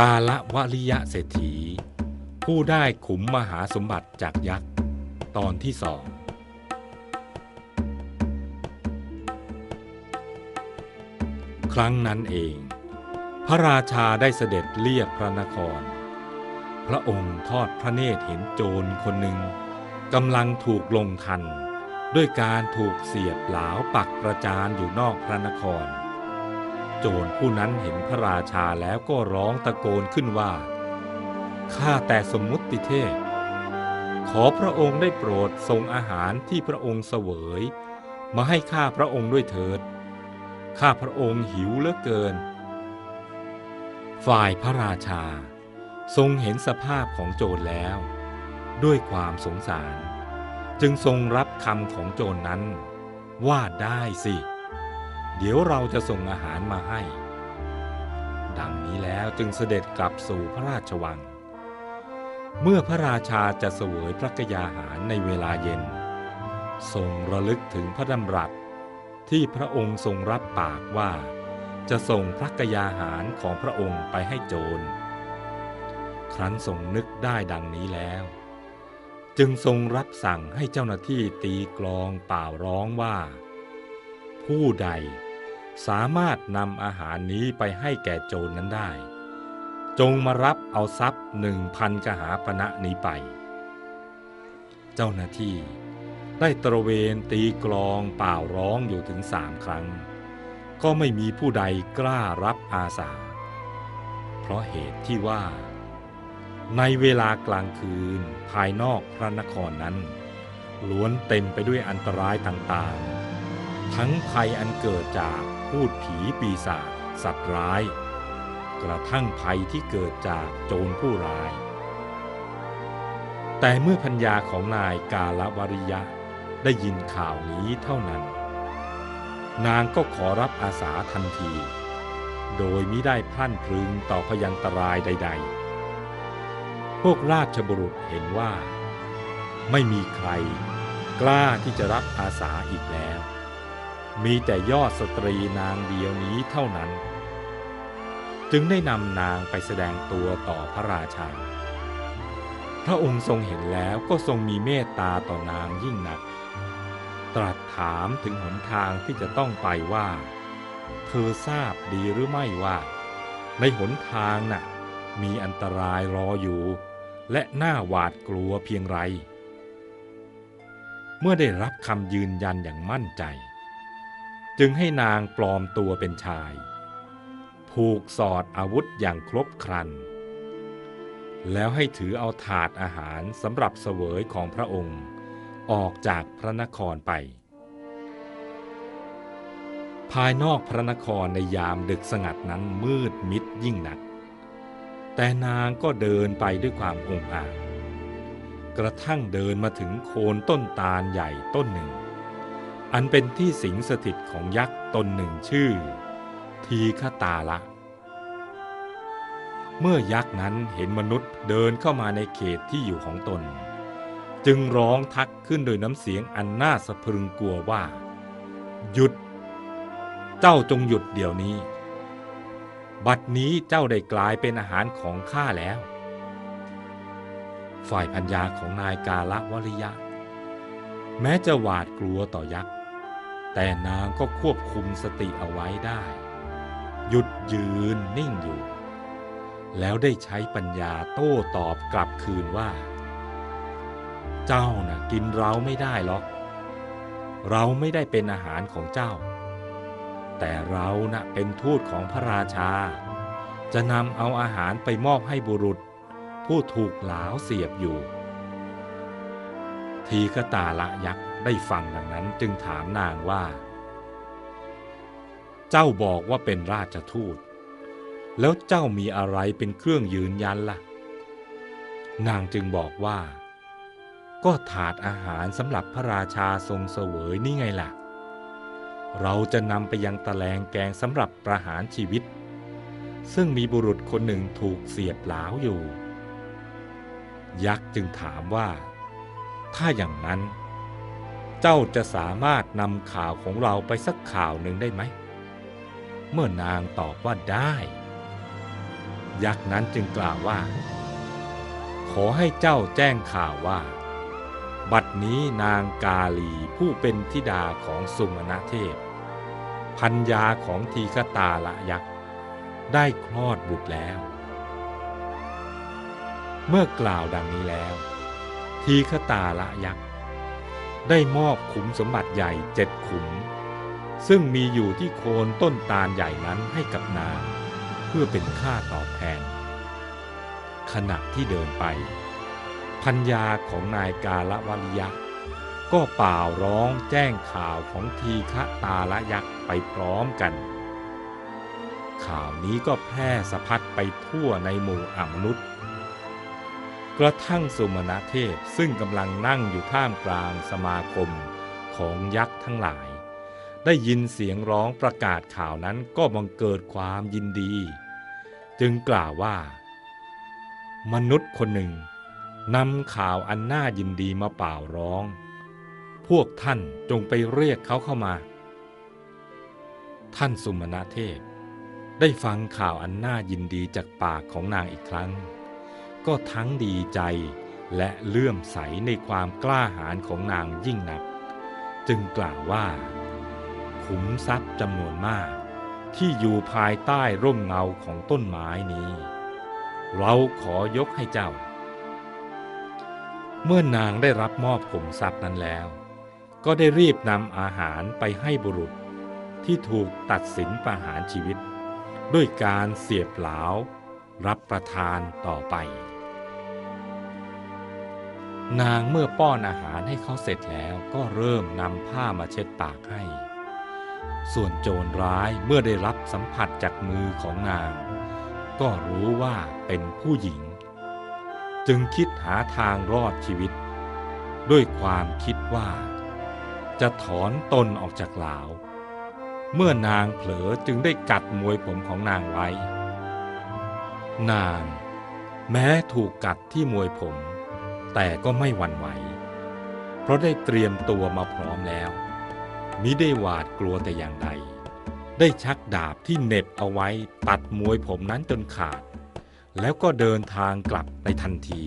กาละวริยะเศรษฐี ผู้ได้ขุมมหาสมบัติจากยักษ์ ตอนที่สองครั้งนั้นเอง พระราชาได้เสด็จเลียบพระนคร พระองค์ทอดพระเนตรเห็นโจรคนหนึ่งกำลังถูกลงทัน ด้วยการถูกเสียบหลาวปักประจานอยู่นอกพระนคร โจรผู้นั้นเห็นพระราชาแล้วก็ร้องตะโกนขึ้นว่า ข้าแต่สมมุติเทพ ขอพระองค์ได้โปรดทรงอาหารที่พระองค์เสวย มาให้ข้าพระองค์ด้วยเถิด ข้าพระองค์หิวเหลือเกิน ฝ่ายพระราชา ทรงเห็นสภาพของโจรแล้ว ด้วยความสงสาร จึงทรงรับคำของโจรนนั้น ว่าได้สิ เดี๋ยวเราจะส่งอาหารมาให้ ดังนี้แล้วจึงเสด็จกลับสู่พระราชวัง เมื่อพระราชาจะเสวยพระกยาหารในเวลาเย็น ทรงระลึกถึงพระดำรัสที่พระองค์ทรงรับปากว่า จะส่งพระกยาหารของพระองค์ไปให้โจร ครั้นทรงนึกได้ดังนี้แล้ว จึงทรงรับสั่งให้เจ้าหน้าที่ตีกลองเป่าร้องว่า ผู้ใด สามารถนำอาหารนี้ไปให้แก่โจรนั้นได้ จงมารับเอาทรัพย์หนึ่งพันกหาปณะนี้ไป เจ้าหน้าที่ได้ตระเวนตีกลองเป่าร้องอยู่ถึงสามครั้ง ก็ไม่มีผู้ใดกล้ารับอาสา เพราะเหตุที่ว่า ในเวลากลางคืนภายนอกพระนครนั้น ล้วนเต็มไปด้วยอันตรายต่างๆ ทั้งภัยอันเกิดจากพูดผีปีศาจสัตว์ร้าย กระทั่งภัยที่เกิดจากโจรผู้ร้าย แต่เมื่อพัญญาของนายกาลวริยะได้ยินข่าวนี้เท่านั้น นางก็ขอรับอาสาทันที โดยมิได้พลั่นพรึงต่อพยันตรายใด ๆ พวกราชบุรุษเห็นว่า ไม่มีใครกล้าที่จะรับอาสาอีกแล้ว มีแต่ยอดสตรีนางเดียวนี้เท่านั้น จึงได้นำนางไปแสดงตัวต่อพระราชา พระองค์ทรงเห็นแล้วก็ทรงมีเมตตาต่อนางยิ่งนัก ตรัสถามถึงหนทางที่จะต้องไปว่า เธอทราบดีหรือไม่ว่า ในหนทางน่ะ มีอันตรายรออยู่ และน่าหวาดกลัวเพียงไร เมื่อได้รับคำยืนยันอย่างมั่นใจ จึงให้นางปลอมตัวเป็นชาย ผูกสอดอาวุธอย่างครบครัน แล้วให้ถือเอาถาดอาหารสำหรับเสวยของพระองค์ออกจากพระนครไป ภายนอกพระนครในยามดึกสงัดนั้นมืดมิดยิ่งนัก แต่นางก็เดินไปด้วยความองอาจกระทั่งเดินมาถึงโคนต้นตาลใหญ่ต้นหนึ่ง อันเป็นที่สิงสถิตของยักษ์ตนหนึ่งชื่อ ทีฆตาละ เมื่อยักษ์นั้นเห็นมนุษย์เดินเข้ามาในเขตที่อยู่ของตน จึงร้องทักขึ้นโดยน้ำเสียงอันน่าสะพรึงกลัวว่า หยุด เจ้าจงหยุดเดี๋ยวนี้ บัดนี้เจ้าได้กลายเป็นอาหารของข้าแล้ว ฝ่ายพัญญาของนายกาละวริยะ แม้จะหวาดกลัวต่อยักษ์ แต่นางก็ควบคุมสติเอาไว้ได้ หยุดยืนนิ่งอยู่ แล้วได้ใช้ปัญญาโต้ตอบกลับคืนว่า เจ้านะ่ะกินเราไม่ได้หรอก เราไม่ได้เป็นอาหารของเจ้า แต่เรานะ่ะเป็นทูตของพระราชา จะนำเอาอาหารไปมอบให้บุรุษ ผู้ถูกหลาวเสียบอยู่ ทีฆตาละยักษ์ ได้ฟังดังนั้นจึงถามนางว่า เจ้าบอกว่าเป็นราชทูต แล้วเจ้ามีอะไรเป็นเครื่องยืนยันละ่ะ นางจึงบอกว่า ก็ถาดอาหารสำหรับพระราชาทรงเสวยนี่ไงล่ะ เราจะนำไปยังตะแลงแกงสำหรับประหารชีวิต ซึ่งมีบุรุษคนหนึ่งถูกเสียบหลาวอยู่ ยักษ์จึงถามว่า ถ้าอย่างนั้นเจ้าจะสามารถนำข่าวของเราไปสักข่าวหนึ่งได้ไหม เมื่อนางตอบว่าได้ ยักษ์นั้นจึงกล่าวว่า ขอให้เจ้าแจ้งข่าวว่า บัดนี้นางกาลีผู้เป็นธิดาของสุมาณเทพ พัญญาของทีฆตาละยักษ์ ได้คลอดบุตรแล้ว เมื่อกล่าวดังนี้แล้ว ทีฆตาละยักษ์ ได้มอบขุมสมบัติใหญ่เจ็ดขุม ซึ่งมีอยู่ที่โคนต้นตาลใหญ่นั้นให้กับนาง เพื่อเป็นค่าตอบแทน ขณะที่เดินไป พัญญาของนายกาละวริยะ ก็เป่าร้องแจ้งข่าวของทีฆะตาละยักษ์ไปพร้อมกัน ข่าวนี้ก็แพร่สะพัดไปทั่วในหมู่อมนุษย์ กระทั่งสุมาณเทพซึ่งกำลังนั่งอยู่ท่ามกลางสมาคมของยักษ์ทั้งหลาย ได้ยินเสียงร้องประกาศข่าวนั้นก็บังเกิดความยินดี จึงกล่าวว่า มนุษย์คนหนึ่งนำข่าวอันน่ายินดีมาเป่าร้อง พวกท่านจงไปเรียกเขาเข้ามา ท่านสุมาณเทพ ได้ฟังข่าวอันน่ายินดีจากปากของนางอีกครั้ง ก็ทั้งดีใจและเลื่อมใสในความกล้าหาญของนางยิ่งนัก จึงกล่าวว่า ขุมทรัพย์จำนวนมากที่อยู่ภายใต้ร่มเงาของต้นไม้นี้ เราขอยกให้เจ้า เมื่อนางได้รับมอบขุมทรัพย์นั้นแล้ว ก็ได้รีบนำอาหารไปให้บุรุษที่ถูกตัดสินประหารชีวิต ด้วยการเสียบเหลารับประทานต่อไป นางเมื่อป้อนอาหารให้เขาเสร็จแล้วก็เริ่มนำผ้ามาเช็ดปากให้ ส่วนโจรร้ายเมื่อได้รับสัมผัสจากมือของนาง ก็รู้ว่าเป็นผู้หญิง จึงคิดหาทางรอดชีวิต ด้วยความคิดว่า จะถอนตนออกจากหลาว เมื่อนางเผลอจึงได้กัดมวยผมของนางไว้ นาง แม้ถูกกัดที่มวยผม แต่ก็ไม่หวั่นไหว เพราะได้เตรียมตัวมาพร้อมแล้ว มิได้หวาดกลัวแต่อย่างใด ได้ชักดาบที่เน็บเอาไว้ตัดมวยผมนั้นจนขาด แล้วก็เดินทางกลับในทันที